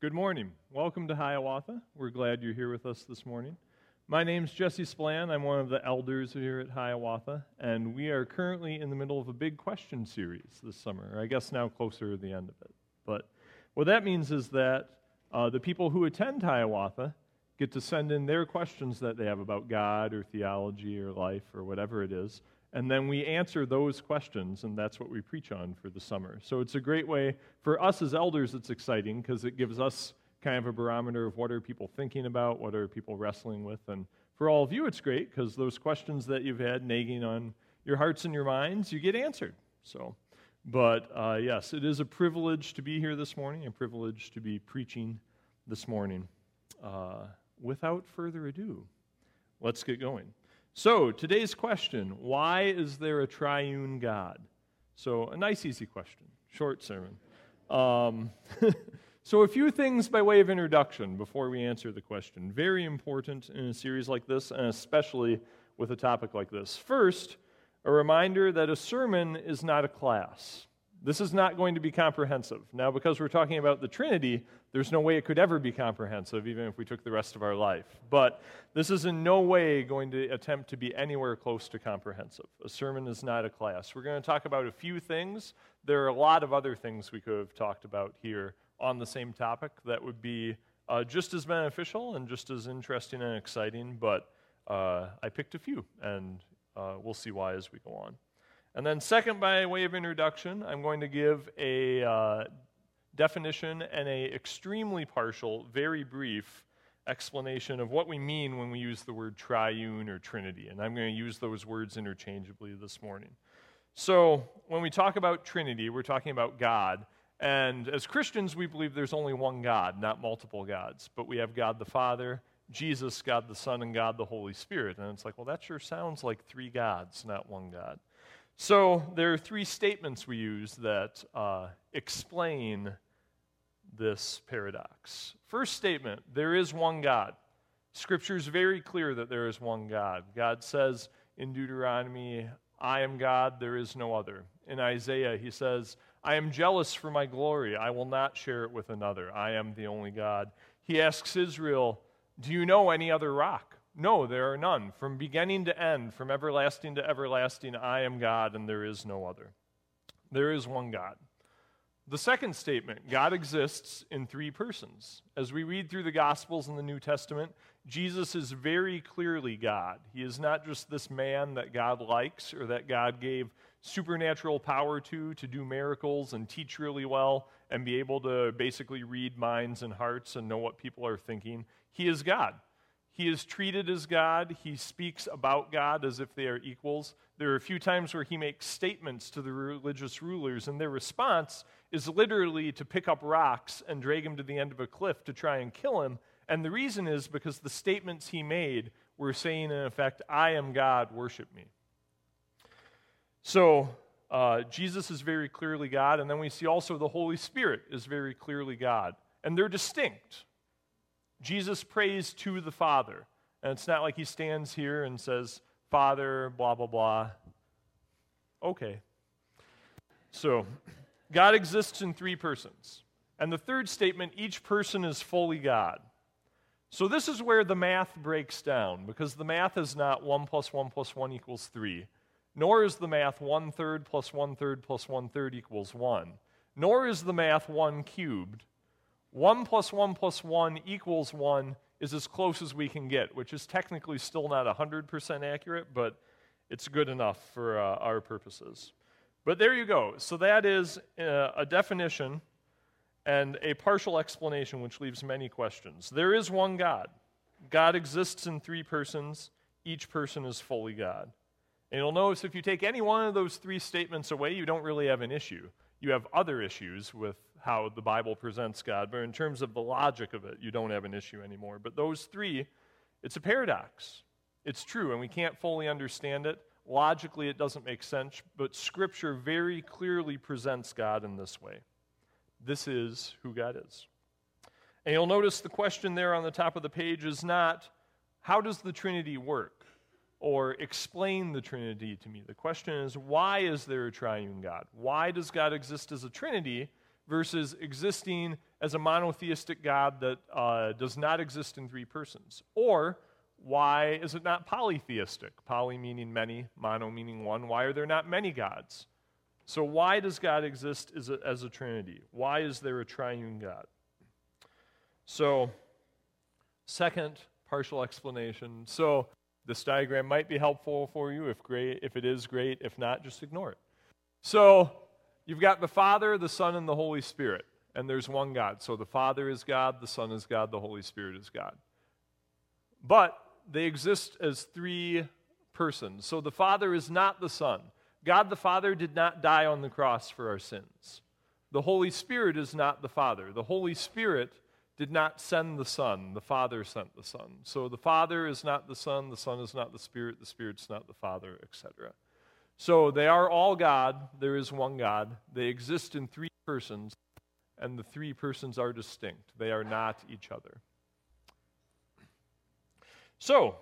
Good morning. Welcome to Hiawatha. We're glad you're here with us this morning. My name's Jesse Splan. I'm one of the elders here at Hiawatha, and we are currently in the middle of a big question series this summer. I guess now closer to the end of it. But what that means is that uh, the people who attend Hiawatha get to send in their questions that they have about God or theology or life or whatever it is, and then we answer those questions, and that's what we preach on for the summer. So it's a great way for us as elders, it's exciting because it gives us kind of a barometer of what are people thinking about, what are people wrestling with. And for all of you, it's great because those questions that you've had nagging on your hearts and your minds, you get answered. So, but uh, yes, it is a privilege to be here this morning, a privilege to be preaching this morning. Uh, without further ado, let's get going. So, today's question why is there a triune God? So, a nice, easy question, short sermon. Um, so, a few things by way of introduction before we answer the question. Very important in a series like this, and especially with a topic like this. First, a reminder that a sermon is not a class. This is not going to be comprehensive. Now, because we're talking about the Trinity, there's no way it could ever be comprehensive, even if we took the rest of our life. But this is in no way going to attempt to be anywhere close to comprehensive. A sermon is not a class. We're going to talk about a few things. There are a lot of other things we could have talked about here on the same topic that would be uh, just as beneficial and just as interesting and exciting, but uh, I picked a few, and uh, we'll see why as we go on. And then, second, by way of introduction, I'm going to give a uh, definition and a extremely partial, very brief explanation of what we mean when we use the word triune or trinity. And I'm going to use those words interchangeably this morning. So, when we talk about trinity, we're talking about God. And as Christians, we believe there's only one God, not multiple gods. But we have God the Father, Jesus, God the Son, and God the Holy Spirit. And it's like, well, that sure sounds like three gods, not one God. So there are three statements we use that uh, explain this paradox. First statement there is one God. Scripture is very clear that there is one God. God says in Deuteronomy, I am God, there is no other. In Isaiah, he says, I am jealous for my glory. I will not share it with another. I am the only God. He asks Israel, Do you know any other rock? No, there are none. From beginning to end, from everlasting to everlasting, I am God and there is no other. There is one God. The second statement God exists in three persons. As we read through the Gospels in the New Testament, Jesus is very clearly God. He is not just this man that God likes or that God gave supernatural power to, to do miracles and teach really well and be able to basically read minds and hearts and know what people are thinking. He is God. He is treated as God. He speaks about God as if they are equals. There are a few times where he makes statements to the religious rulers, and their response is literally to pick up rocks and drag him to the end of a cliff to try and kill him. And the reason is because the statements he made were saying, in effect, I am God, worship me. So, uh, Jesus is very clearly God, and then we see also the Holy Spirit is very clearly God. And they're distinct. Jesus prays to the Father. And it's not like he stands here and says, Father, blah, blah, blah. Okay. So, God exists in three persons. And the third statement, each person is fully God. So, this is where the math breaks down, because the math is not 1 plus 1 plus 1 equals 3, nor is the math 1 third plus 1 third plus 1 third equals 1, nor is the math 1 cubed, 1 plus 1 plus 1 equals 1 is as close as we can get, which is technically still not 100% accurate, but it's good enough for uh, our purposes. But there you go. So that is uh, a definition and a partial explanation, which leaves many questions. There is one God. God exists in three persons, each person is fully God. And you'll notice if you take any one of those three statements away, you don't really have an issue. You have other issues with how the Bible presents God, but in terms of the logic of it, you don't have an issue anymore. But those three, it's a paradox. It's true, and we can't fully understand it. Logically, it doesn't make sense, but Scripture very clearly presents God in this way. This is who God is. And you'll notice the question there on the top of the page is not, how does the Trinity work? Or explain the Trinity to me. The question is, why is there a triune God? Why does God exist as a Trinity? Versus existing as a monotheistic God that uh, does not exist in three persons? Or why is it not polytheistic? Poly meaning many, mono meaning one. Why are there not many gods? So, why does God exist as a, as a Trinity? Why is there a triune God? So, second partial explanation. So, this diagram might be helpful for you. If great, if it is great, if not, just ignore it. So, you've got the Father, the Son, and the Holy Spirit, and there's one God. So, the Father is God, the Son is God, the Holy Spirit is God. But they exist as three persons. So, the Father is not the Son. God the Father did not die on the cross for our sins. The Holy Spirit is not the Father. The Holy Spirit did not send the Son, the Father sent the Son. So the Father is not the Son, the Son is not the Spirit, the Spirit's not the Father, etc. So they are all God. There is one God. They exist in three persons, and the three persons are distinct. They are not each other. So,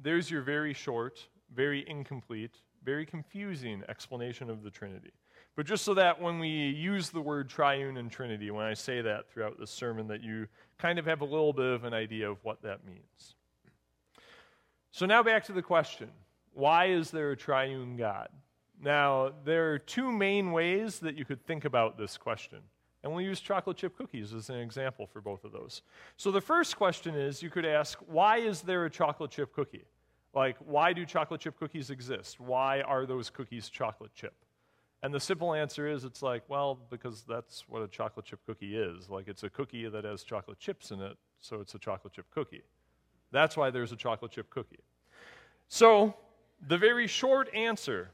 there's your very short, very incomplete, very confusing explanation of the Trinity. But just so that when we use the word triune and Trinity, when I say that throughout this sermon, that you kind of have a little bit of an idea of what that means. So now back to the question why is there a triune God? Now, there are two main ways that you could think about this question. And we'll use chocolate chip cookies as an example for both of those. So the first question is you could ask, why is there a chocolate chip cookie? Like, why do chocolate chip cookies exist? Why are those cookies chocolate chip? And the simple answer is it's like, well, because that's what a chocolate chip cookie is. Like, it's a cookie that has chocolate chips in it, so it's a chocolate chip cookie. That's why there's a chocolate chip cookie. So, the very short answer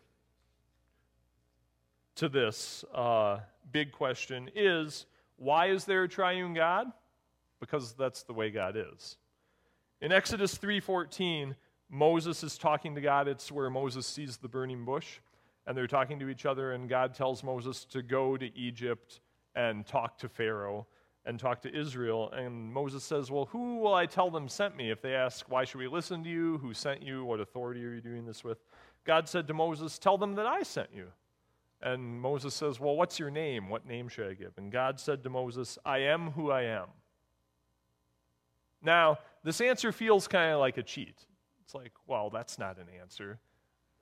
to this uh, big question is why is there a triune God? Because that's the way God is. In Exodus 3:14, Moses is talking to God. It's where Moses sees the burning bush and they're talking to each other, and God tells Moses to go to Egypt and talk to Pharaoh and talk to Israel. And Moses says, Well, who will I tell them sent me? If they ask, Why should we listen to you? Who sent you? What authority are you doing this with? God said to Moses, Tell them that I sent you. And Moses says, Well, what's your name? What name should I give? And God said to Moses, I am who I am. Now, this answer feels kind of like a cheat. It's like, well, that's not an answer.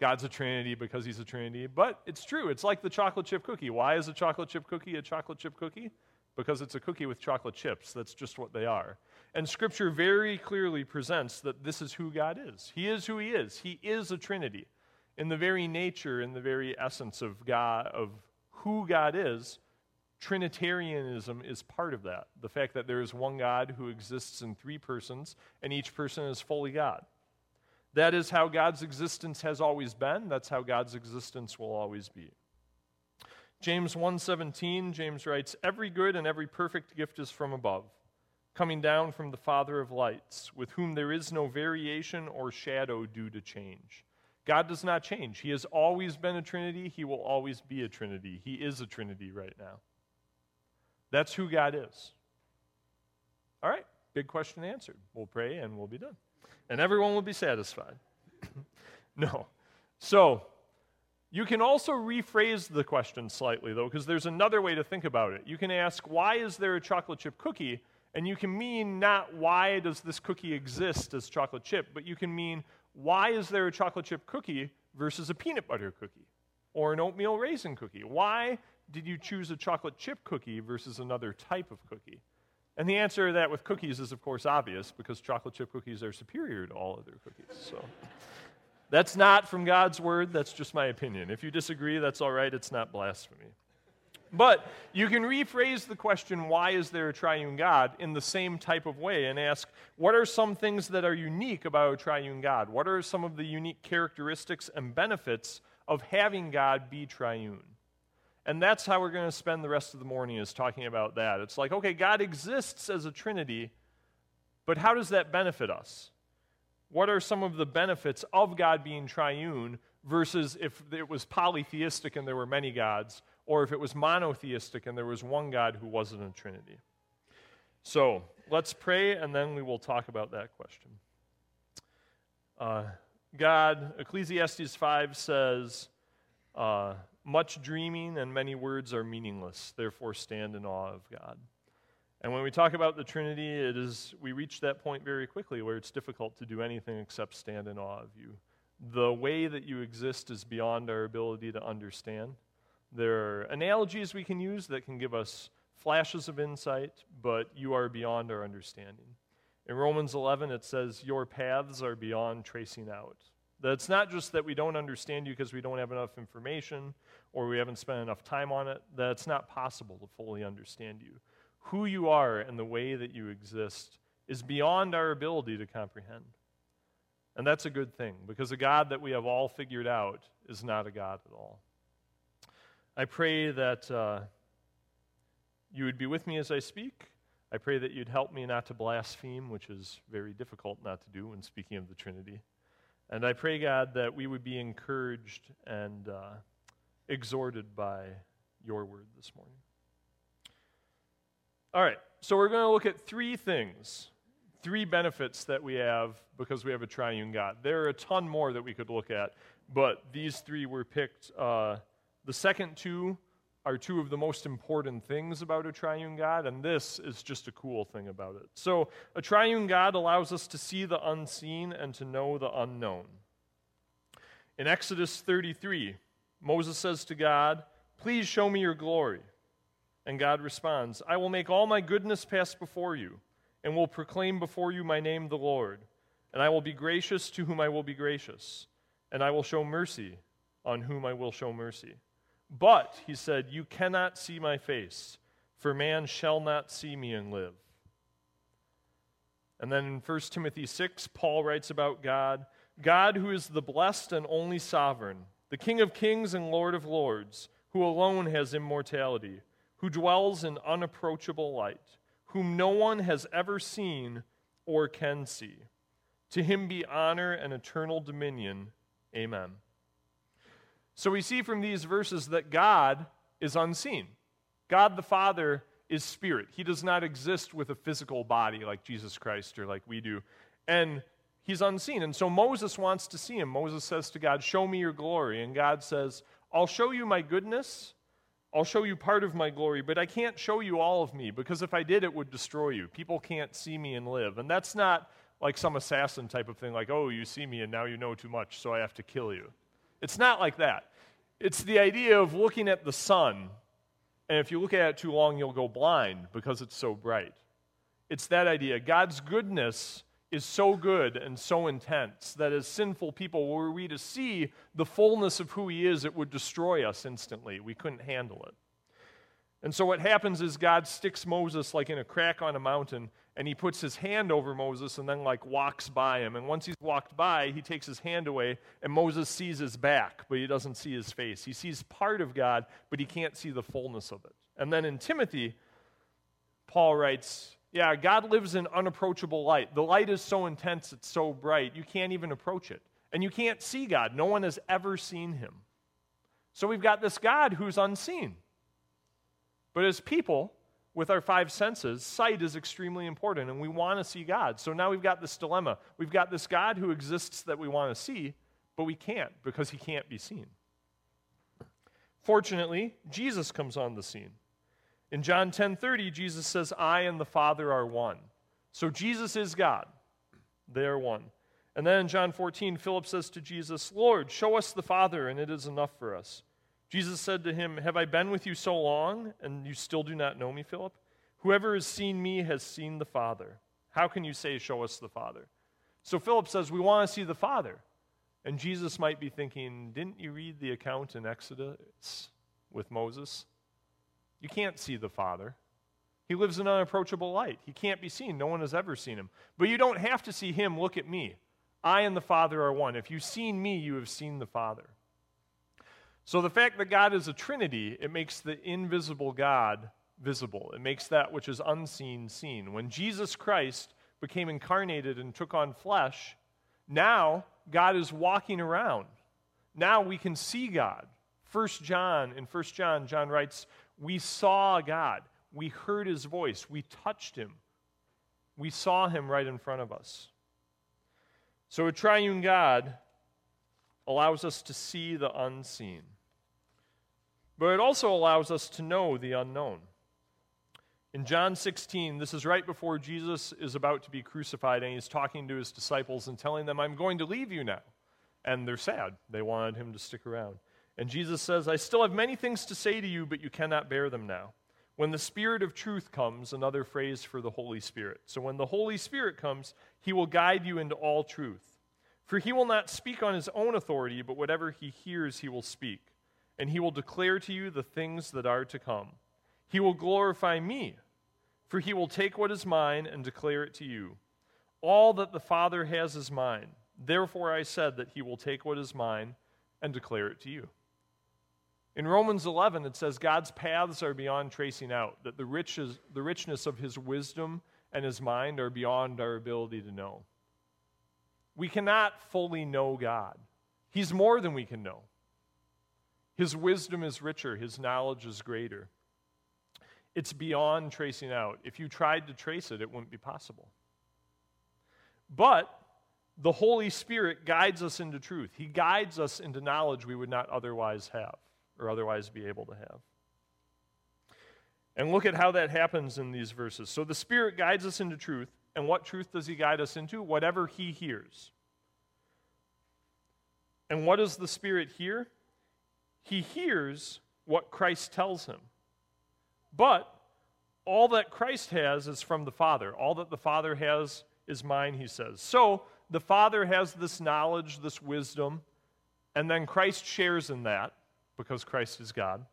God's a Trinity because He's a Trinity. But it's true. It's like the chocolate chip cookie. Why is a chocolate chip cookie a chocolate chip cookie? Because it's a cookie with chocolate chips. That's just what they are. And Scripture very clearly presents that this is who God is. He is who He is. He is a Trinity. In the very nature, in the very essence of God, of who God is, Trinitarianism is part of that. The fact that there is one God who exists in three persons, and each person is fully God. That is how God's existence has always been. That's how God's existence will always be. James 1:17 James writes every good and every perfect gift is from above coming down from the father of lights with whom there is no variation or shadow due to change. God does not change. He has always been a trinity, he will always be a trinity. He is a trinity right now. That's who God is. All right, big question answered. We'll pray and we'll be done and everyone will be satisfied. no. So, you can also rephrase the question slightly, though, because there's another way to think about it. You can ask, why is there a chocolate chip cookie? And you can mean not why does this cookie exist as chocolate chip, but you can mean why is there a chocolate chip cookie versus a peanut butter cookie or an oatmeal raisin cookie? Why did you choose a chocolate chip cookie versus another type of cookie? And the answer to that with cookies is, of course, obvious because chocolate chip cookies are superior to all other cookies. So that's not from God's word, that's just my opinion. If you disagree, that's all right, it's not blasphemy. But you can rephrase the question, why is there a triune God, in the same type of way and ask, what are some things that are unique about a triune God? What are some of the unique characteristics and benefits of having God be triune? And that's how we're going to spend the rest of the morning is talking about that. It's like, okay, God exists as a trinity, but how does that benefit us? What are some of the benefits of God being triune versus if it was polytheistic and there were many gods, or if it was monotheistic and there was one God who wasn't a trinity? So let's pray and then we will talk about that question. Uh, God, Ecclesiastes 5 says, Uh, much dreaming and many words are meaningless, therefore stand in awe of God. And when we talk about the Trinity, it is we reach that point very quickly where it's difficult to do anything except stand in awe of you. The way that you exist is beyond our ability to understand. There are analogies we can use that can give us flashes of insight, but you are beyond our understanding. In Romans 11, it says, Your paths are beyond tracing out. That's not just that we don't understand you because we don't have enough information or we haven't spent enough time on it, That's not possible to fully understand you. Who you are and the way that you exist is beyond our ability to comprehend. And that's a good thing because a God that we have all figured out is not a God at all. I pray that uh, you would be with me as I speak. I pray that you'd help me not to blaspheme, which is very difficult not to do when speaking of the Trinity. And I pray, God, that we would be encouraged and uh, exhorted by your word this morning. All right, so we're going to look at three things, three benefits that we have because we have a triune God. There are a ton more that we could look at, but these three were picked. Uh, the second two are two of the most important things about a triune God, and this is just a cool thing about it. So, a triune God allows us to see the unseen and to know the unknown. In Exodus 33, Moses says to God, Please show me your glory. And God responds, I will make all my goodness pass before you, and will proclaim before you my name, the Lord. And I will be gracious to whom I will be gracious, and I will show mercy on whom I will show mercy. But, he said, You cannot see my face, for man shall not see me and live. And then in 1 Timothy 6, Paul writes about God God, who is the blessed and only sovereign, the King of kings and Lord of lords, who alone has immortality, who dwells in unapproachable light, whom no one has ever seen or can see. To him be honor and eternal dominion. Amen. So we see from these verses that God is unseen. God the Father is spirit. He does not exist with a physical body like Jesus Christ or like we do. And he's unseen. And so Moses wants to see him. Moses says to God, Show me your glory. And God says, I'll show you my goodness. I'll show you part of my glory, but I can't show you all of me because if I did, it would destroy you. People can't see me and live. And that's not like some assassin type of thing, like, oh, you see me and now you know too much, so I have to kill you. It's not like that. It's the idea of looking at the sun, and if you look at it too long, you'll go blind because it's so bright. It's that idea. God's goodness is so good and so intense that as sinful people, were we to see the fullness of who He is, it would destroy us instantly. We couldn't handle it. And so what happens is God sticks Moses like in a crack on a mountain and he puts his hand over Moses and then like walks by him. And once he's walked by, he takes his hand away, and Moses sees his back, but he doesn't see his face. He sees part of God, but he can't see the fullness of it. And then in Timothy, Paul writes, Yeah, God lives in unapproachable light. The light is so intense, it's so bright, you can't even approach it. And you can't see God. No one has ever seen him. So we've got this God who's unseen. But as people, with our five senses, sight is extremely important, and we want to see God. So now we've got this dilemma. We've got this God who exists that we want to see, but we can't because he can't be seen. Fortunately, Jesus comes on the scene. In John 10:30, Jesus says, "I and the Father are one." So Jesus is God. They are one. And then in John 14, Philip says to Jesus, "Lord, show us the Father, and it is enough for us." Jesus said to him, Have I been with you so long, and you still do not know me, Philip? Whoever has seen me has seen the Father. How can you say, Show us the Father? So Philip says, We want to see the Father. And Jesus might be thinking, Didn't you read the account in Exodus with Moses? You can't see the Father. He lives in unapproachable light. He can't be seen. No one has ever seen him. But you don't have to see him. Look at me. I and the Father are one. If you've seen me, you have seen the Father. So the fact that God is a Trinity, it makes the invisible God visible. It makes that which is unseen seen. When Jesus Christ became incarnated and took on flesh, now God is walking around. Now we can see God. First John, in First John, John writes, We saw God. We heard his voice. We touched him. We saw him right in front of us. So a triune God allows us to see the unseen. but it also allows us to know the unknown. In John 16, this is right before Jesus is about to be crucified, and he's talking to his disciples and telling them, I'm going to leave you now. And they're sad. They wanted him to stick around. And Jesus says, I still have many things to say to you, but you cannot bear them now. When the Spirit of truth comes, another phrase for the Holy Spirit. So when the Holy Spirit comes, he will guide you into all truth. For he will not speak on his own authority, but whatever he hears, he will speak. And he will declare to you the things that are to come. He will glorify me, for he will take what is mine and declare it to you. All that the Father has is mine. Therefore I said that he will take what is mine and declare it to you. In Romans 11, it says God's paths are beyond tracing out, that the, riches, the richness of his wisdom and his mind are beyond our ability to know. We cannot fully know God, he's more than we can know. His wisdom is richer, his knowledge is greater. It's beyond tracing out. If you tried to trace it, it wouldn't be possible. But the Holy Spirit guides us into truth. He guides us into knowledge we would not otherwise have or otherwise be able to have. And look at how that happens in these verses. So the Spirit guides us into truth. And what truth does He guide us into? Whatever He hears. And what does the Spirit hear? He hears what Christ tells him. But all that Christ has is from the Father. All that the Father has is mine, he says. So the Father has this knowledge, this wisdom, and then Christ shares in that because Christ is God.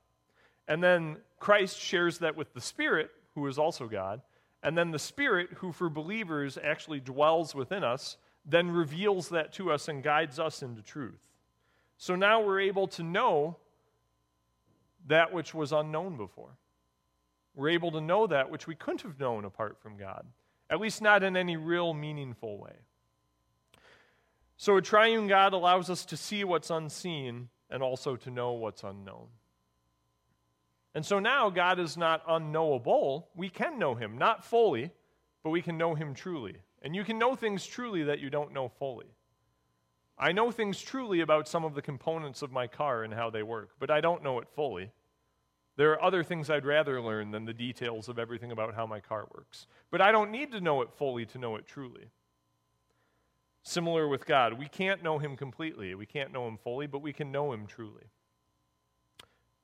And then Christ shares that with the Spirit, who is also God. And then the Spirit, who for believers actually dwells within us, then reveals that to us and guides us into truth. So now we're able to know that which was unknown before. We're able to know that which we couldn't have known apart from God, at least not in any real meaningful way. So, a triune God allows us to see what's unseen and also to know what's unknown. And so now God is not unknowable. We can know him, not fully, but we can know him truly. And you can know things truly that you don't know fully. I know things truly about some of the components of my car and how they work, but I don't know it fully. There are other things I'd rather learn than the details of everything about how my car works. But I don't need to know it fully to know it truly. Similar with God, we can't know Him completely, we can't know Him fully, but we can know Him truly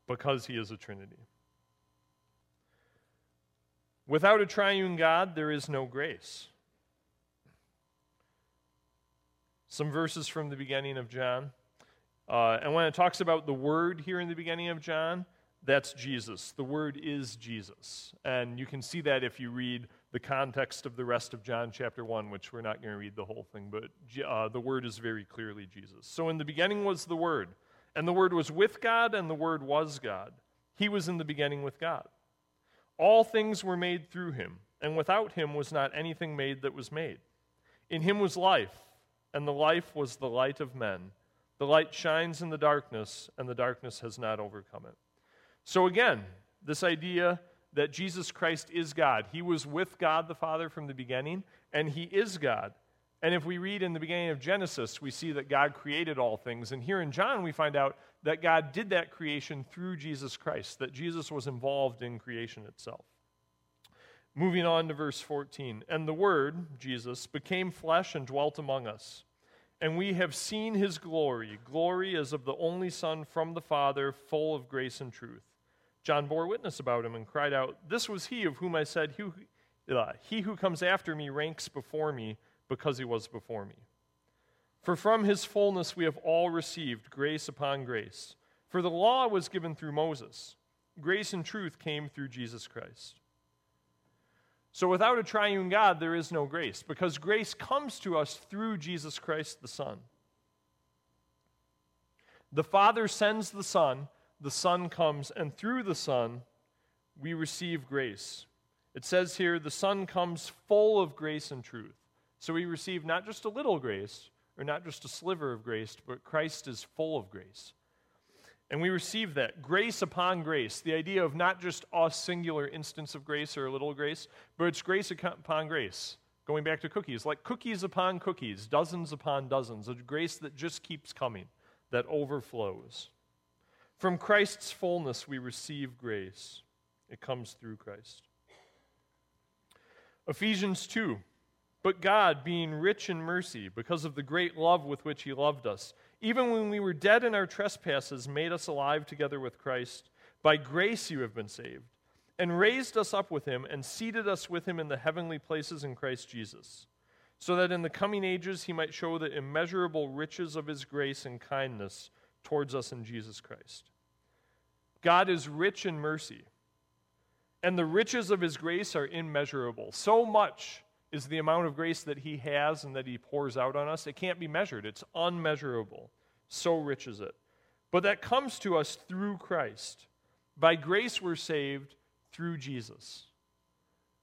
because He is a Trinity. Without a triune God, there is no grace. Some verses from the beginning of John. Uh, and when it talks about the Word here in the beginning of John, that's Jesus. The Word is Jesus. And you can see that if you read the context of the rest of John chapter 1, which we're not going to read the whole thing, but uh, the Word is very clearly Jesus. So in the beginning was the Word, and the Word was with God, and the Word was God. He was in the beginning with God. All things were made through him, and without him was not anything made that was made. In him was life, and the life was the light of men. The light shines in the darkness, and the darkness has not overcome it. So again, this idea that Jesus Christ is God. He was with God the Father from the beginning, and He is God. And if we read in the beginning of Genesis, we see that God created all things. And here in John, we find out that God did that creation through Jesus Christ, that Jesus was involved in creation itself. Moving on to verse 14. And the Word, Jesus, became flesh and dwelt among us. And we have seen his glory, glory as of the only Son from the Father, full of grace and truth. John bore witness about him and cried out, This was he of whom I said, He, uh, he who comes after me ranks before me because he was before me. For from his fullness we have all received grace upon grace. For the law was given through Moses, grace and truth came through Jesus Christ. So without a triune God, there is no grace, because grace comes to us through Jesus Christ the Son. The Father sends the Son the Son comes, and through the Son, we receive grace. It says here, the Son comes full of grace and truth. So we receive not just a little grace, or not just a sliver of grace, but Christ is full of grace. And we receive that grace upon grace, the idea of not just a singular instance of grace or a little grace, but it's grace upon grace. Going back to cookies, like cookies upon cookies, dozens upon dozens, a grace that just keeps coming, that overflows. From Christ's fullness, we receive grace. It comes through Christ. Ephesians 2. But God, being rich in mercy, because of the great love with which He loved us, even when we were dead in our trespasses, made us alive together with Christ. By grace you have been saved, and raised us up with Him, and seated us with Him in the heavenly places in Christ Jesus, so that in the coming ages He might show the immeasurable riches of His grace and kindness towards us in Jesus Christ. God is rich in mercy, and the riches of His grace are immeasurable. So much is the amount of grace that He has and that He pours out on us. It can't be measured, it's unmeasurable. So rich is it. But that comes to us through Christ. By grace, we're saved through Jesus.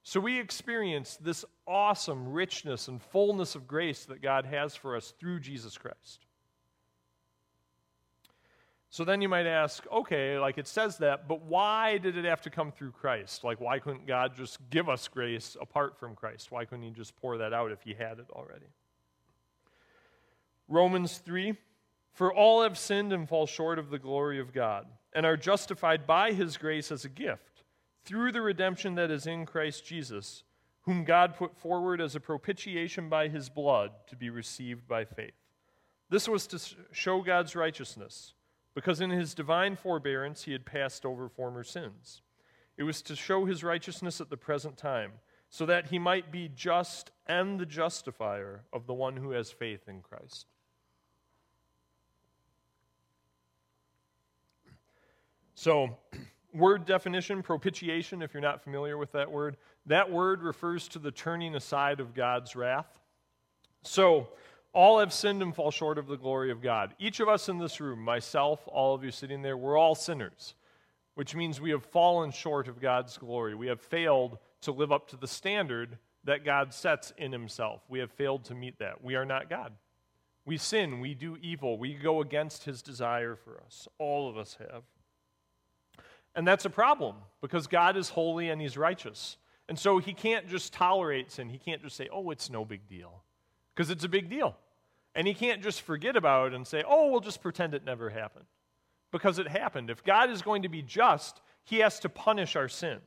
So we experience this awesome richness and fullness of grace that God has for us through Jesus Christ. So then you might ask, okay, like it says that, but why did it have to come through Christ? Like, why couldn't God just give us grace apart from Christ? Why couldn't He just pour that out if He had it already? Romans 3 For all have sinned and fall short of the glory of God, and are justified by His grace as a gift, through the redemption that is in Christ Jesus, whom God put forward as a propitiation by His blood to be received by faith. This was to show God's righteousness because in his divine forbearance he had passed over former sins. It was to show his righteousness at the present time, so that he might be just and the justifier of the one who has faith in Christ. So, word definition propitiation, if you're not familiar with that word, that word refers to the turning aside of God's wrath. So, all have sinned and fall short of the glory of God. Each of us in this room, myself, all of you sitting there, we're all sinners, which means we have fallen short of God's glory. We have failed to live up to the standard that God sets in Himself. We have failed to meet that. We are not God. We sin, we do evil, we go against His desire for us. All of us have. And that's a problem because God is holy and He's righteous. And so He can't just tolerate sin. He can't just say, oh, it's no big deal because it's a big deal. And he can't just forget about it and say, oh, we'll just pretend it never happened. Because it happened. If God is going to be just, he has to punish our sin.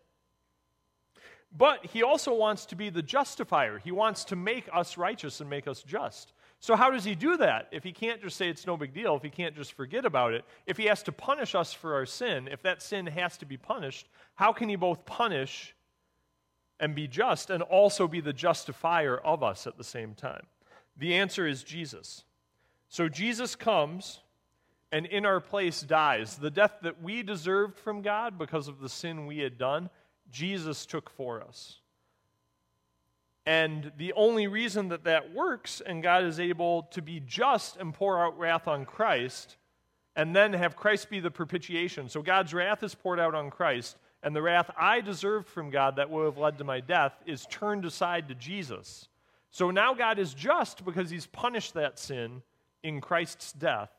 But he also wants to be the justifier. He wants to make us righteous and make us just. So, how does he do that? If he can't just say it's no big deal, if he can't just forget about it, if he has to punish us for our sin, if that sin has to be punished, how can he both punish and be just and also be the justifier of us at the same time? The answer is Jesus. So Jesus comes and in our place dies. The death that we deserved from God because of the sin we had done, Jesus took for us. And the only reason that that works and God is able to be just and pour out wrath on Christ and then have Christ be the propitiation. So God's wrath is poured out on Christ, and the wrath I deserved from God that would have led to my death is turned aside to Jesus. So now God is just because he's punished that sin in Christ's death.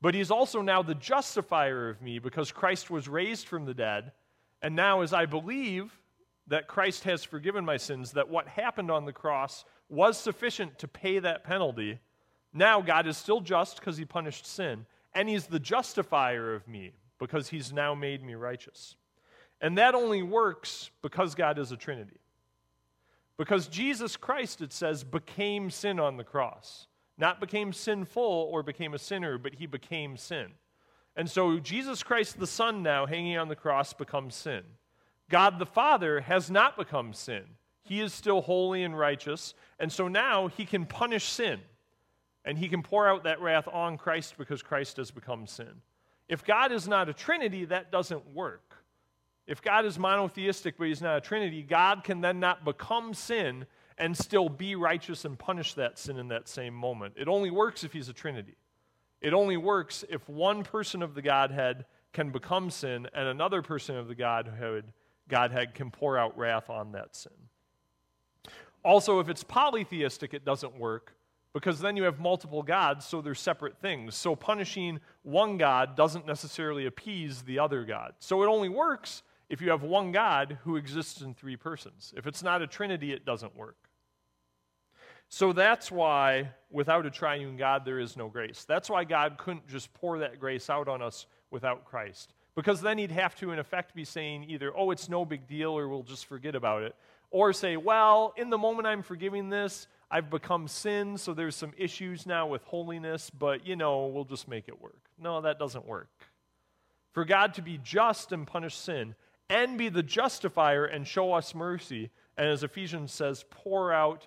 But he's also now the justifier of me because Christ was raised from the dead. And now, as I believe that Christ has forgiven my sins, that what happened on the cross was sufficient to pay that penalty, now God is still just because he punished sin. And he's the justifier of me because he's now made me righteous. And that only works because God is a Trinity. Because Jesus Christ, it says, became sin on the cross. Not became sinful or became a sinner, but he became sin. And so Jesus Christ, the Son, now hanging on the cross, becomes sin. God the Father has not become sin. He is still holy and righteous. And so now he can punish sin. And he can pour out that wrath on Christ because Christ has become sin. If God is not a Trinity, that doesn't work. If God is monotheistic but he's not a trinity, God can then not become sin and still be righteous and punish that sin in that same moment. It only works if he's a trinity. It only works if one person of the Godhead can become sin and another person of the Godhead, Godhead can pour out wrath on that sin. Also, if it's polytheistic, it doesn't work because then you have multiple gods, so they're separate things. So punishing one God doesn't necessarily appease the other God. So it only works if you have one God who exists in three persons. If it's not a trinity, it doesn't work. So that's why without a triune God, there is no grace. That's why God couldn't just pour that grace out on us without Christ. Because then he'd have to, in effect, be saying either, oh, it's no big deal, or we'll just forget about it, or say, well, in the moment I'm forgiving this, I've become sin, so there's some issues now with holiness, but you know, we'll just make it work. No, that doesn't work. For God to be just and punish sin, and be the justifier and show us mercy, and as Ephesians says, pour out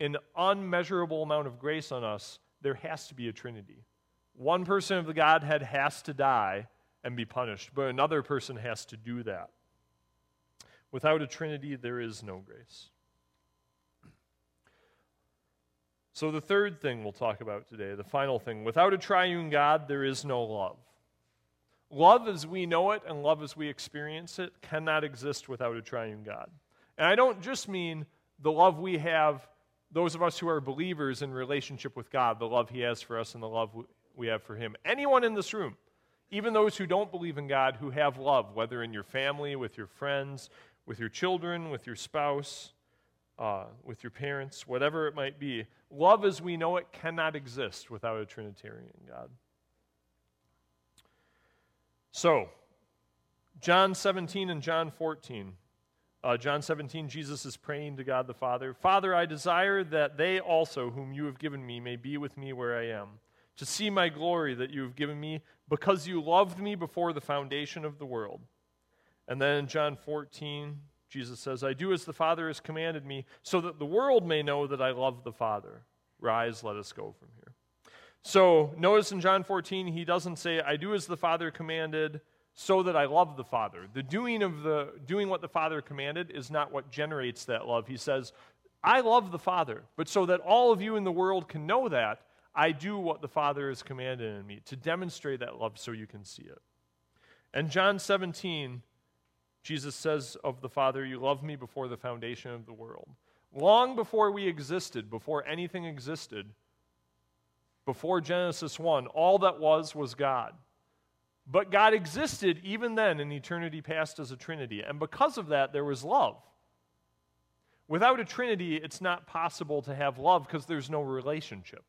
an unmeasurable amount of grace on us, there has to be a Trinity. One person of the Godhead has to die and be punished, but another person has to do that. Without a Trinity, there is no grace. So, the third thing we'll talk about today, the final thing without a triune God, there is no love. Love as we know it and love as we experience it cannot exist without a triune God. And I don't just mean the love we have, those of us who are believers in relationship with God, the love He has for us and the love we have for Him. Anyone in this room, even those who don't believe in God, who have love, whether in your family, with your friends, with your children, with your spouse, uh, with your parents, whatever it might be, love as we know it cannot exist without a Trinitarian God. So, John 17 and John 14. Uh, John 17, Jesus is praying to God the Father Father, I desire that they also, whom you have given me, may be with me where I am, to see my glory that you have given me, because you loved me before the foundation of the world. And then in John 14, Jesus says, I do as the Father has commanded me, so that the world may know that I love the Father. Rise, let us go from here. So notice in John 14, he doesn't say, I do as the Father commanded so that I love the Father. The doing of the doing what the Father commanded is not what generates that love. He says, I love the Father, but so that all of you in the world can know that, I do what the Father has commanded in me to demonstrate that love so you can see it. And John 17, Jesus says of the Father, You love me before the foundation of the world. Long before we existed, before anything existed, before Genesis 1, all that was was God. But God existed even then in eternity past as a Trinity. And because of that, there was love. Without a Trinity, it's not possible to have love because there's no relationship.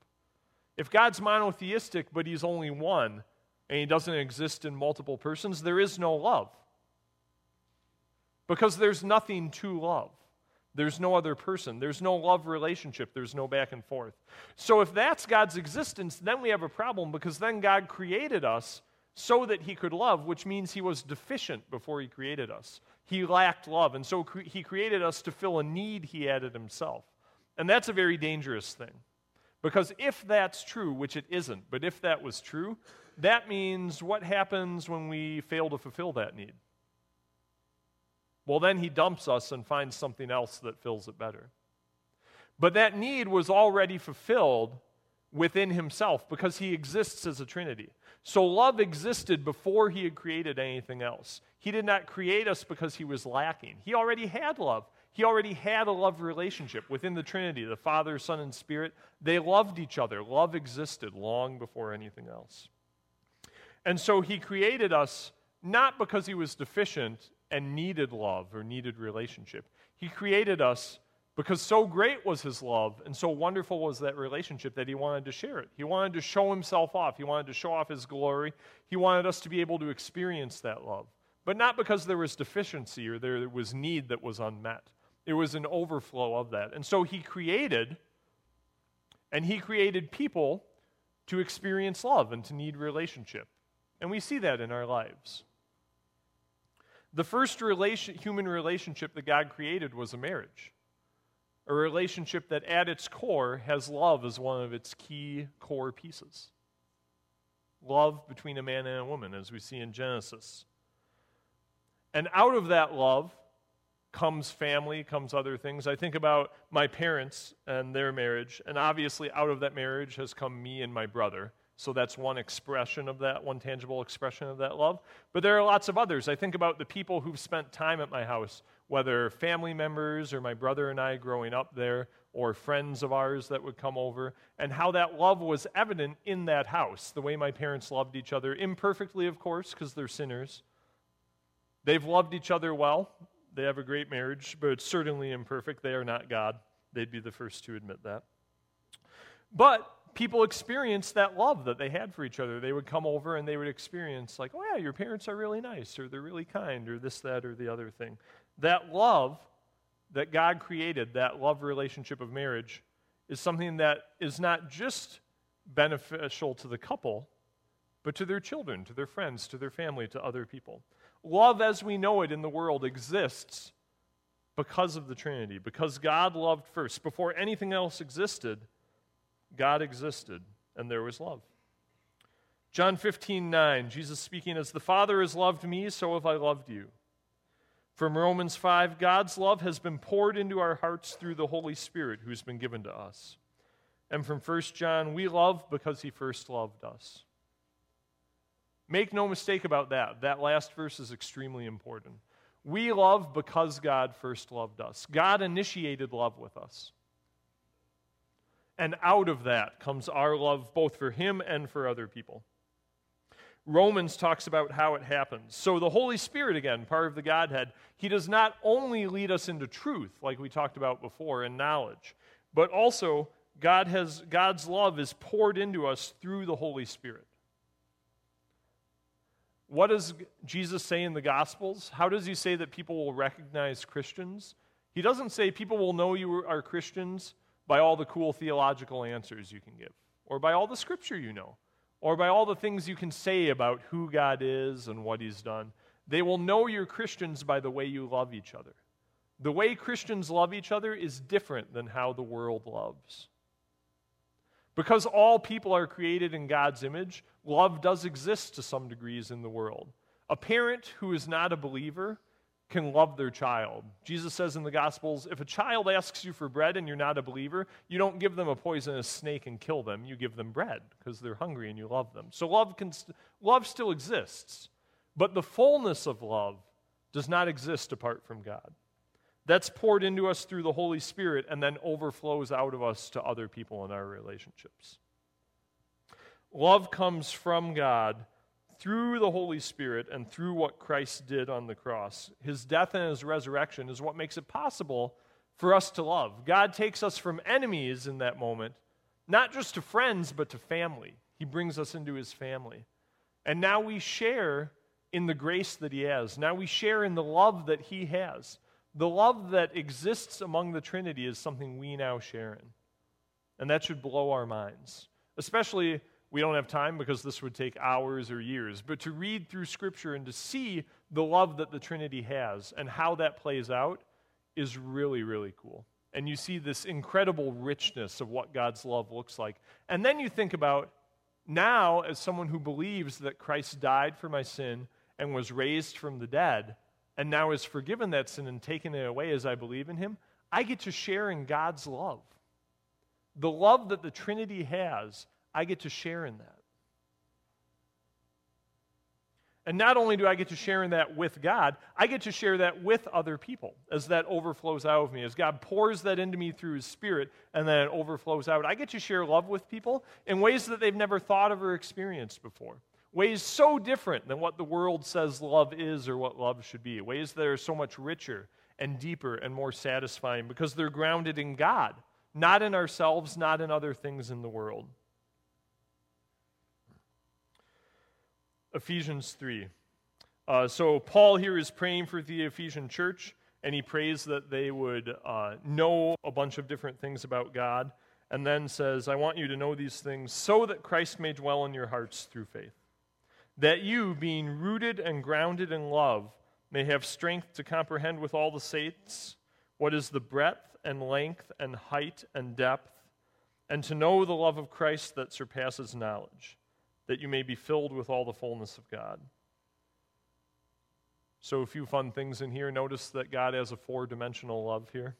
If God's monotheistic, but He's only one, and He doesn't exist in multiple persons, there is no love. Because there's nothing to love. There's no other person. There's no love relationship. There's no back and forth. So, if that's God's existence, then we have a problem because then God created us so that he could love, which means he was deficient before he created us. He lacked love, and so cre- he created us to fill a need he in himself. And that's a very dangerous thing. Because if that's true, which it isn't, but if that was true, that means what happens when we fail to fulfill that need? Well, then he dumps us and finds something else that fills it better. But that need was already fulfilled within himself because he exists as a Trinity. So love existed before he had created anything else. He did not create us because he was lacking. He already had love. He already had a love relationship within the Trinity, the Father, Son, and Spirit. They loved each other. Love existed long before anything else. And so he created us not because he was deficient and needed love or needed relationship. He created us because so great was his love and so wonderful was that relationship that he wanted to share it. He wanted to show himself off. He wanted to show off his glory. He wanted us to be able to experience that love. But not because there was deficiency or there was need that was unmet. It was an overflow of that. And so he created, and he created people to experience love and to need relationship. And we see that in our lives. The first relation, human relationship that God created was a marriage a relationship that at its core has love as one of its key core pieces. Love between a man and a woman, as we see in Genesis. And out of that love comes family, comes other things. I think about my parents and their marriage, and obviously out of that marriage has come me and my brother. So that's one expression of that, one tangible expression of that love. But there are lots of others. I think about the people who've spent time at my house whether family members or my brother and I growing up there, or friends of ours that would come over, and how that love was evident in that house, the way my parents loved each other, imperfectly, of course, because they're sinners. They've loved each other well. They have a great marriage, but it's certainly imperfect. They are not God. They'd be the first to admit that. But people experienced that love that they had for each other. They would come over and they would experience, like, oh, yeah, your parents are really nice, or they're really kind, or this, that, or the other thing. That love that God created, that love relationship of marriage, is something that is not just beneficial to the couple, but to their children, to their friends, to their family, to other people. Love as we know it in the world exists because of the Trinity, because God loved first. Before anything else existed, God existed, and there was love. John 15, 9, Jesus speaking, As the Father has loved me, so have I loved you. From Romans 5, God's love has been poured into our hearts through the Holy Spirit who's been given to us. And from 1 John, we love because he first loved us. Make no mistake about that. That last verse is extremely important. We love because God first loved us. God initiated love with us. And out of that comes our love both for Him and for other people. Romans talks about how it happens. So, the Holy Spirit, again, part of the Godhead, He does not only lead us into truth, like we talked about before, and knowledge, but also God has, God's love is poured into us through the Holy Spirit. What does Jesus say in the Gospels? How does he say that people will recognize Christians? He doesn't say people will know you are Christians by all the cool theological answers you can give, or by all the scripture you know, or by all the things you can say about who God is and what he's done. They will know you're Christians by the way you love each other. The way Christians love each other is different than how the world loves. Because all people are created in God's image, love does exist to some degrees in the world. A parent who is not a believer can love their child. Jesus says in the Gospels if a child asks you for bread and you're not a believer, you don't give them a poisonous snake and kill them. You give them bread because they're hungry and you love them. So love, can love still exists, but the fullness of love does not exist apart from God. That's poured into us through the Holy Spirit and then overflows out of us to other people in our relationships. Love comes from God through the Holy Spirit and through what Christ did on the cross. His death and his resurrection is what makes it possible for us to love. God takes us from enemies in that moment, not just to friends, but to family. He brings us into his family. And now we share in the grace that he has. Now we share in the love that he has. The love that exists among the Trinity is something we now share in. And that should blow our minds. Especially, we don't have time because this would take hours or years, but to read through Scripture and to see the love that the Trinity has and how that plays out is really, really cool. And you see this incredible richness of what God's love looks like. And then you think about now, as someone who believes that Christ died for my sin and was raised from the dead, and now is forgiven that sin and taken it away as I believe in him, I get to share in God's love. The love that the Trinity has, I get to share in that. And not only do I get to share in that with God, I get to share that with other people as that overflows out of me. As God pours that into me through His Spirit and then it overflows out, I get to share love with people in ways that they've never thought of or experienced before ways so different than what the world says love is or what love should be, ways that are so much richer and deeper and more satisfying because they're grounded in God, not in ourselves, not in other things in the world. Ephesians 3. Uh, so, Paul here is praying for the Ephesian church, and he prays that they would uh, know a bunch of different things about God, and then says, I want you to know these things so that Christ may dwell in your hearts through faith that you, being rooted and grounded in love, may have strength to comprehend with all the saints what is the breadth and length and height and depth, and to know the love of Christ that surpasses knowledge, that you may be filled with all the fullness of God. So, a few fun things in here. Notice that God has a four dimensional love here.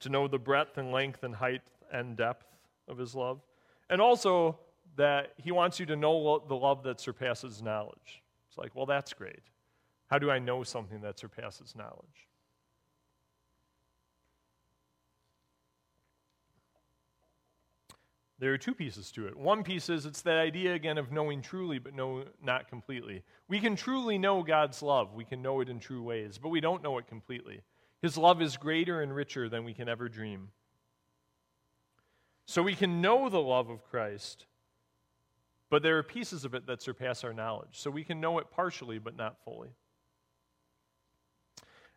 To know the breadth and length and height and depth of his love. And also, that he wants you to know the love that surpasses knowledge. It's like, well, that's great. How do I know something that surpasses knowledge? There are two pieces to it. One piece is it's that idea again of knowing truly, but no, not completely. We can truly know God's love. We can know it in true ways, but we don't know it completely. His love is greater and richer than we can ever dream. So we can know the love of Christ, but there are pieces of it that surpass our knowledge. So we can know it partially, but not fully.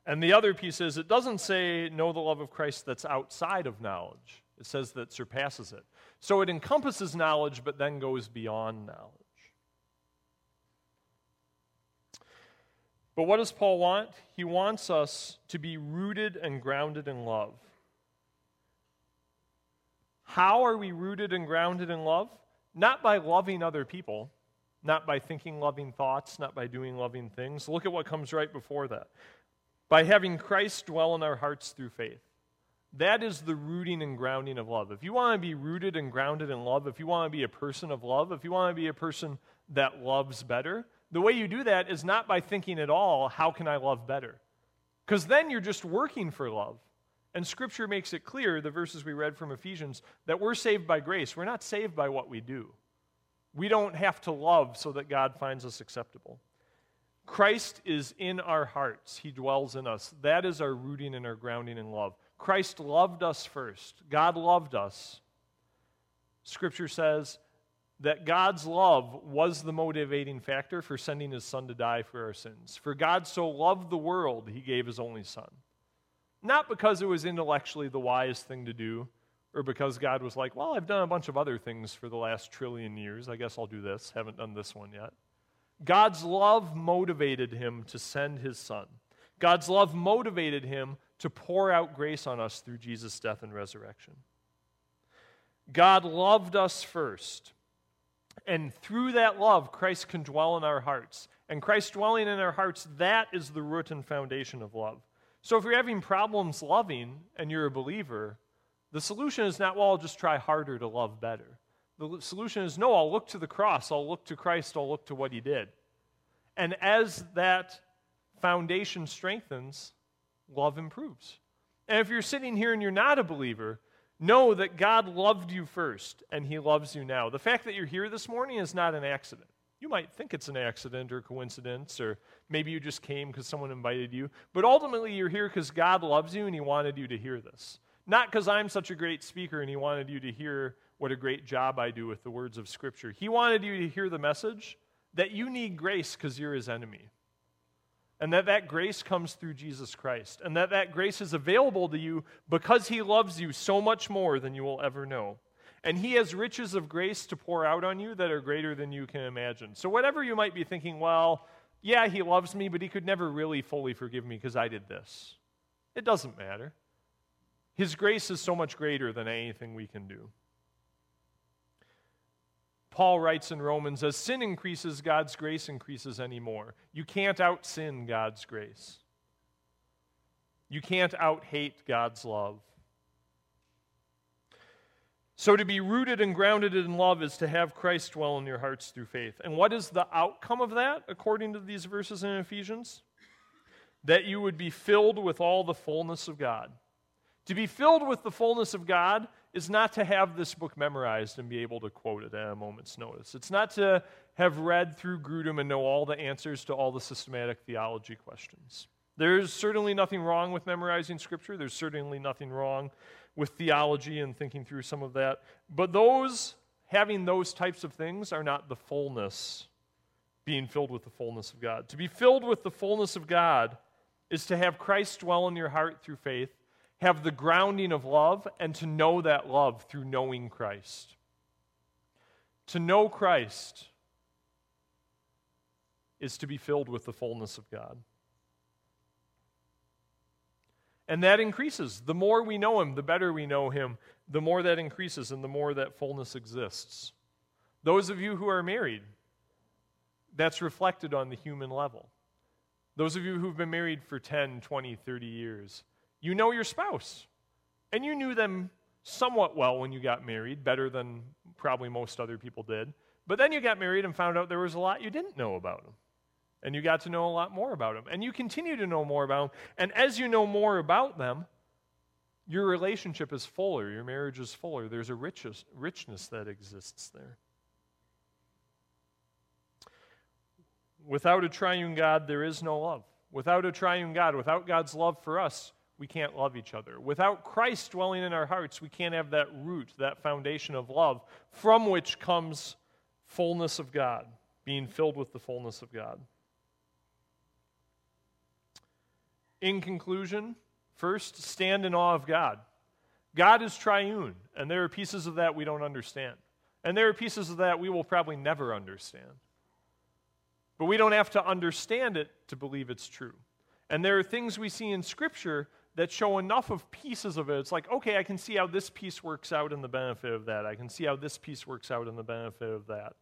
And the other piece is it doesn't say know the love of Christ that's outside of knowledge, it says that surpasses it. So it encompasses knowledge, but then goes beyond knowledge. But what does Paul want? He wants us to be rooted and grounded in love. How are we rooted and grounded in love? Not by loving other people, not by thinking loving thoughts, not by doing loving things. Look at what comes right before that. By having Christ dwell in our hearts through faith. That is the rooting and grounding of love. If you want to be rooted and grounded in love, if you want to be a person of love, if you want to be a person that loves better, the way you do that is not by thinking at all, how can I love better? Because then you're just working for love. And Scripture makes it clear, the verses we read from Ephesians, that we're saved by grace. We're not saved by what we do. We don't have to love so that God finds us acceptable. Christ is in our hearts, He dwells in us. That is our rooting and our grounding in love. Christ loved us first, God loved us. Scripture says that God's love was the motivating factor for sending His Son to die for our sins. For God so loved the world, He gave His only Son. Not because it was intellectually the wise thing to do, or because God was like, well, I've done a bunch of other things for the last trillion years. I guess I'll do this. Haven't done this one yet. God's love motivated him to send his son. God's love motivated him to pour out grace on us through Jesus' death and resurrection. God loved us first. And through that love, Christ can dwell in our hearts. And Christ dwelling in our hearts, that is the root and foundation of love. So if you're having problems loving and you're a believer, the solution is not, well, I'll just try harder to love better. The solution is, no, I'll look to the cross, I'll look to Christ, I'll look to what he did. And as that foundation strengthens, love improves. And if you're sitting here and you're not a believer, know that God loved you first and he loves you now. The fact that you're here this morning is not an accident. You might think it's an accident or coincidence, or maybe you just came because someone invited you. But ultimately, you're here because God loves you and He wanted you to hear this. Not because I'm such a great speaker and He wanted you to hear what a great job I do with the words of Scripture. He wanted you to hear the message that you need grace because you're His enemy. And that that grace comes through Jesus Christ. And that that grace is available to you because He loves you so much more than you will ever know. And he has riches of grace to pour out on you that are greater than you can imagine. So, whatever you might be thinking, well, yeah, he loves me, but he could never really fully forgive me because I did this. It doesn't matter. His grace is so much greater than anything we can do. Paul writes in Romans, as sin increases, God's grace increases anymore. You can't out sin God's grace. You can't out hate God's love. So, to be rooted and grounded in love is to have Christ dwell in your hearts through faith. And what is the outcome of that, according to these verses in Ephesians? That you would be filled with all the fullness of God. To be filled with the fullness of God is not to have this book memorized and be able to quote it at a moment's notice. It's not to have read through Grudem and know all the answers to all the systematic theology questions. There's certainly nothing wrong with memorizing Scripture. There's certainly nothing wrong with theology and thinking through some of that. But those, having those types of things, are not the fullness, being filled with the fullness of God. To be filled with the fullness of God is to have Christ dwell in your heart through faith, have the grounding of love, and to know that love through knowing Christ. To know Christ is to be filled with the fullness of God. And that increases. The more we know Him, the better we know Him, the more that increases and the more that fullness exists. Those of you who are married, that's reflected on the human level. Those of you who've been married for 10, 20, 30 years, you know your spouse. And you knew them somewhat well when you got married, better than probably most other people did. But then you got married and found out there was a lot you didn't know about them and you got to know a lot more about them. And you continue to know more about them. And as you know more about them, your relationship is fuller, your marriage is fuller. There's a riches, richness that exists there. Without a triune God, there is no love. Without a triune God, without God's love for us, we can't love each other. Without Christ dwelling in our hearts, we can't have that root, that foundation of love, from which comes fullness of God, being filled with the fullness of God. In conclusion, first, stand in awe of God. God is triune, and there are pieces of that we don't understand. And there are pieces of that we will probably never understand. But we don't have to understand it to believe it's true. And there are things we see in Scripture that show enough of pieces of it. It's like, okay, I can see how this piece works out in the benefit of that. I can see how this piece works out in the benefit of that.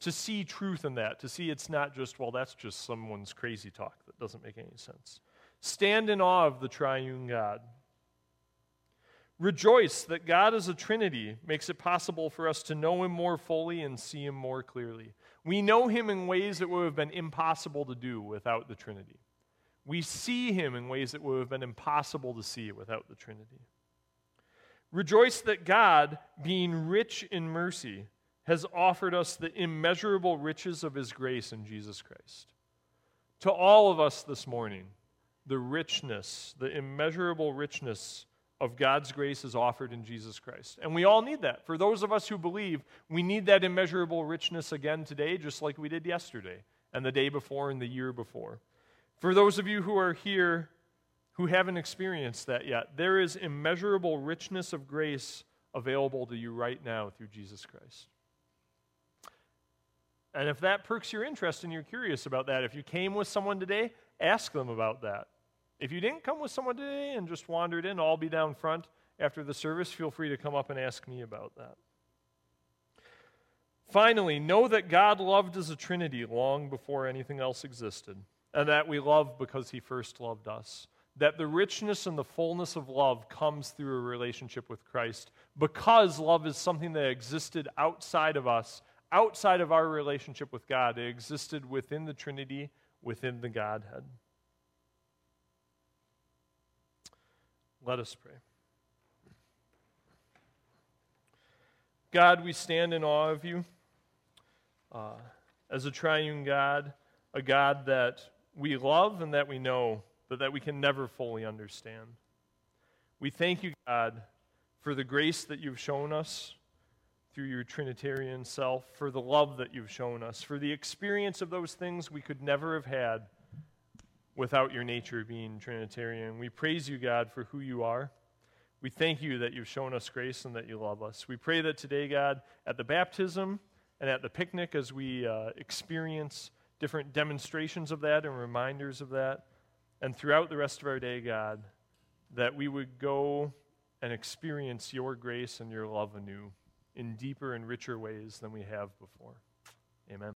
To see truth in that, to see it's not just, well, that's just someone's crazy talk that doesn't make any sense. Stand in awe of the triune God. Rejoice that God as a Trinity makes it possible for us to know Him more fully and see Him more clearly. We know Him in ways that would have been impossible to do without the Trinity. We see Him in ways that would have been impossible to see without the Trinity. Rejoice that God, being rich in mercy, has offered us the immeasurable riches of His grace in Jesus Christ. To all of us this morning, the richness, the immeasurable richness of God's grace is offered in Jesus Christ. And we all need that. For those of us who believe, we need that immeasurable richness again today, just like we did yesterday, and the day before, and the year before. For those of you who are here who haven't experienced that yet, there is immeasurable richness of grace available to you right now through Jesus Christ. And if that perks your interest and you're curious about that, if you came with someone today, ask them about that. If you didn't come with someone today and just wandered in, I'll be down front after the service. Feel free to come up and ask me about that. Finally, know that God loved as a Trinity long before anything else existed, and that we love because He first loved us. That the richness and the fullness of love comes through a relationship with Christ because love is something that existed outside of us, outside of our relationship with God. It existed within the Trinity, within the Godhead. Let us pray. God, we stand in awe of you uh, as a triune God, a God that we love and that we know, but that we can never fully understand. We thank you, God, for the grace that you've shown us through your Trinitarian self, for the love that you've shown us, for the experience of those things we could never have had without your nature being Trinitarian. We praise you, God, for who you are. We thank you that you've shown us grace and that you love us. We pray that today, God, at the baptism and at the picnic, as we uh, experience different demonstrations of that and reminders of that, and throughout the rest of our day, God, that we would go and experience your grace and your love anew in deeper and richer ways than we have before. Amen.